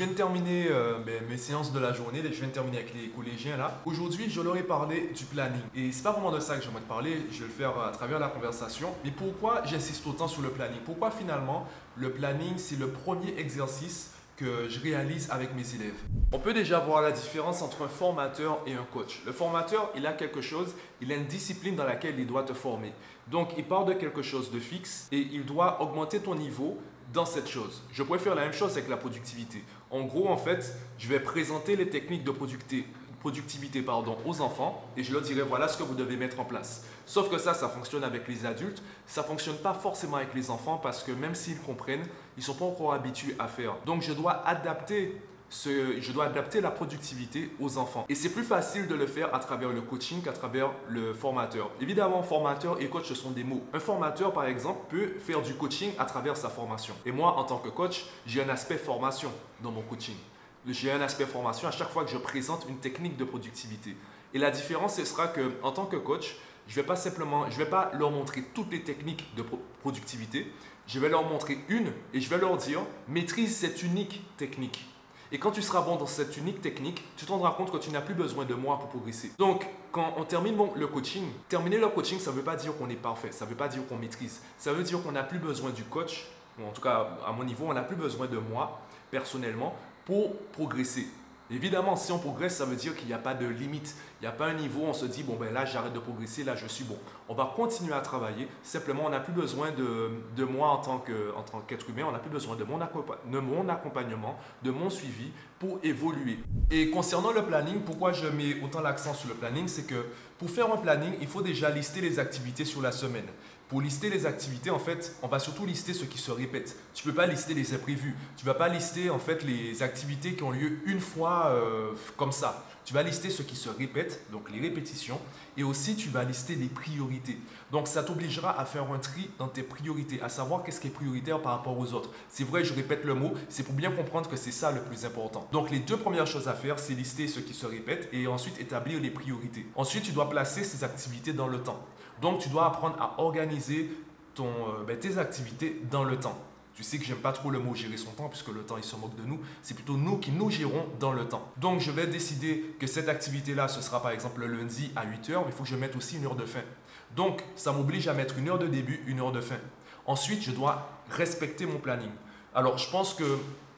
viens de terminer euh, mes, mes séances de la journée, je viens de terminer avec les collégiens là. Aujourd'hui, je leur ai parlé du planning. Et c'est pas vraiment de ça que j'aimerais te parler, je vais le faire à travers la conversation. Mais pourquoi j'insiste autant sur le planning? Pourquoi finalement le planning, c'est le premier exercice que je réalise avec mes élèves? On peut déjà voir la différence entre un formateur et un coach. Le formateur, il a quelque chose, il a une discipline dans laquelle il doit te former. Donc, il part de quelque chose de fixe et il doit augmenter ton niveau dans cette chose. Je pourrais faire la même chose avec la productivité. En gros, en fait, je vais présenter les techniques de productivité pardon, aux enfants et je leur dirais voilà ce que vous devez mettre en place. Sauf que ça, ça fonctionne avec les adultes, ça fonctionne pas forcément avec les enfants parce que même s'ils comprennent, ils sont pas encore habitués à faire. Donc je dois adapter je dois adapter la productivité aux enfants. Et c'est plus facile de le faire à travers le coaching qu'à travers le formateur. Évidemment, formateur et coach, ce sont des mots. Un formateur, par exemple, peut faire du coaching à travers sa formation. Et moi, en tant que coach, j'ai un aspect formation dans mon coaching j'ai un aspect formation à chaque fois que je présente une technique de productivité. Et la différence, ce sera que en tant que coach, je ne vais pas simplement, je vais pas leur montrer toutes les techniques de productivité. Je vais leur montrer une et je vais leur dire maîtrise cette unique technique. Et quand tu seras bon dans cette unique technique, tu te rendras compte que tu n'as plus besoin de moi pour progresser. Donc, quand on termine le coaching, terminer le coaching, ça ne veut pas dire qu'on est parfait, ça ne veut pas dire qu'on maîtrise. Ça veut dire qu'on n'a plus besoin du coach, ou en tout cas à mon niveau, on n'a plus besoin de moi personnellement pour progresser. Évidemment, si on progresse, ça veut dire qu'il n'y a pas de limite. Il n'y a pas un niveau où on se dit, bon, ben là, j'arrête de progresser, là, je suis bon. On va continuer à travailler. Simplement, on n'a plus besoin de, moi en tant qu'être humain. On n'a plus besoin de mon, de mon accompagnement, de mon suivi pour évoluer. Et concernant le planning, pourquoi je mets autant l'accent sur le planning, c'est que pour faire un planning, il faut déjà lister les activités sur la semaine. Pour lister les activités, en fait, on va surtout lister ce qui se répète. Tu ne peux pas lister les imprévus. Tu ne vas pas lister en fait les activités qui ont lieu une fois euh, comme ça. Tu vas lister ce qui se répète, donc les répétitions, et aussi tu vas lister les priorités. Donc ça t'obligera à faire un tri dans tes priorités, à savoir qu'est-ce qui est prioritaire par rapport aux autres. C'est vrai, je répète le mot, c'est pour bien comprendre que c'est ça le plus important. Donc les deux premières choses à faire, c'est lister ce qui se répète et ensuite établir les priorités. Ensuite, tu dois placer ces activités dans le temps. Donc tu dois apprendre à organiser ton, euh, ben, tes activités dans le temps. Tu sais que j'aime pas trop le mot gérer son temps puisque le temps il se moque de nous. C'est plutôt nous qui nous gérons dans le temps. Donc je vais décider que cette activité-là, ce sera par exemple le lundi à 8 heures, mais il faut que je mette aussi une heure de fin. Donc ça m'oblige à mettre une heure de début, une heure de fin. Ensuite, je dois respecter mon planning. Alors je pense que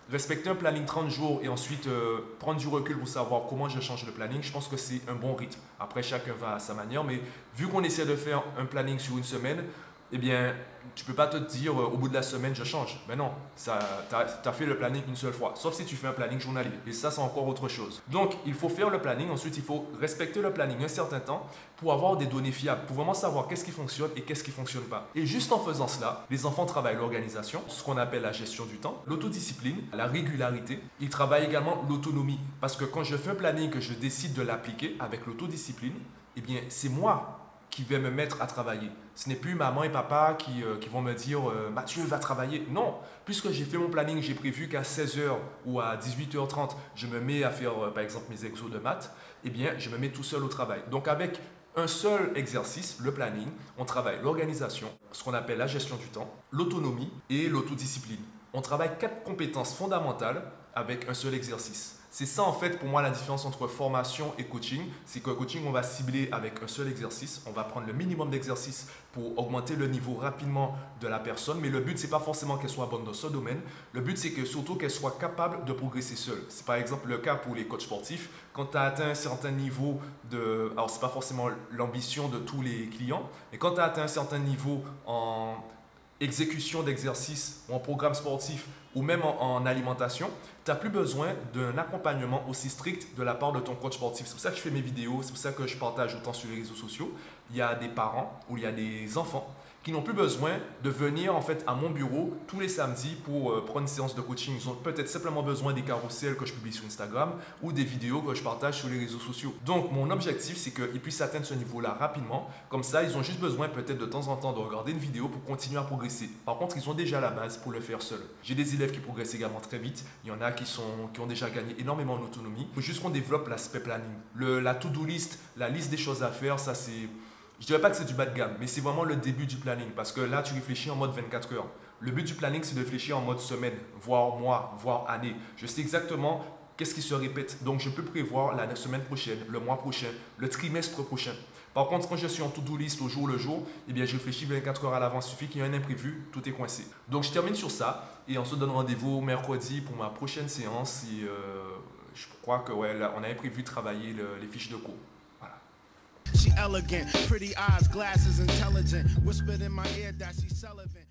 respecter un planning 30 jours et ensuite euh, prendre du recul pour savoir comment je change le planning, je pense que c'est un bon rythme. Après, chacun va à sa manière, mais vu qu'on essaie de faire un planning sur une semaine, eh bien, tu peux pas te dire euh, au bout de la semaine je change. Mais non, tu as, fait le planning une seule fois. Sauf si tu fais un planning journalier. Et ça, c'est encore autre chose. Donc, il faut faire le planning. Ensuite, il faut respecter le planning un certain temps pour avoir des données fiables, pour vraiment savoir qu'est-ce qui fonctionne et qu'est-ce qui fonctionne pas. Et juste en faisant cela, les enfants travaillent l'organisation, ce qu'on appelle la gestion du temps, l'autodiscipline, la régularité. Ils travaillent également l'autonomie. Parce que quand je fais un planning que je décide de l'appliquer avec l'autodiscipline, eh bien, c'est moi qui vais me mettre à travailler. Ce n'est plus maman et papa qui, euh, qui vont me dire euh, Mathieu va travailler. Non, puisque j'ai fait mon planning, j'ai prévu qu'à 16h ou à 18h30, je me mets à faire euh, par exemple mes exos de maths, eh bien, je me mets tout seul au travail. Donc avec un seul exercice, le planning, on travaille l'organisation, ce qu'on appelle la gestion du temps, l'autonomie et l'autodiscipline. On travaille quatre compétences fondamentales avec un seul exercice. C'est ça en fait pour moi la différence entre formation et coaching. C'est que coaching, on va cibler avec un seul exercice. On va prendre le minimum d'exercices pour augmenter le niveau rapidement de la personne. Mais le but, c'est pas forcément qu'elle soit bonne dans ce domaine. Le but, c'est que surtout qu'elle soit capable de progresser seule. C'est par exemple le cas pour les coachs sportifs. Quand tu as atteint un certain niveau de... Alors, c'est pas forcément l'ambition de tous les clients, mais quand tu as atteint un certain niveau en exécution d'exercices en programme sportif ou même en, alimentation, tu n'as plus besoin d'un accompagnement aussi strict de la part de ton coach sportif. C'est pour ça que je fais mes vidéos, c'est pour ça que je partage autant sur les réseaux sociaux. Il y a des parents ou il y a des enfants qui n'ont plus besoin de venir en fait à mon bureau tous les samedis pour euh, prendre une séance de coaching. Ils ont peut-être simplement besoin des carousels que je publie sur Instagram ou des vidéos que je partage sur les réseaux sociaux. Donc mon objectif c'est qu'ils puissent atteindre ce niveau-là rapidement. Comme ça, ils ont juste besoin peut-être de temps en temps de regarder une vidéo pour continuer à progresser. Par contre, ils ont déjà la base pour le faire seuls. J'ai des élèves qui progressent également très vite. Il y en a qui, sont, qui ont déjà gagné énormément en autonomie. Il faut juste qu'on développe l'aspect planning. La to-do list, la liste des choses à faire, ça c'est je dirais pas que c'est du bas de gamme, mais c'est vraiment le début du planning parce que là, tu réfléchis en mode 24 heures. Le but du planning, c'est de réfléchir en mode semaine, voire mois, voire année. Je sais exactement qu'est-ce qui se répète. Donc, je peux prévoir la semaine prochaine, le mois prochain, le trimestre prochain. Par contre, quand je suis en to-do list au jour le jour, eh bien, je réfléchis 24 heures à l'avance. Il suffit qu'il y ait un imprévu, tout est coincé. Donc, je termine sur ça et on se donne rendez-vous mercredi pour ma prochaine séance. Et, euh, je crois que ouais, là, on avait prévu de travailler le, les fiches de cours. Elegant, pretty eyes, glasses, intelligent. Whispered in my ear that she's celibate.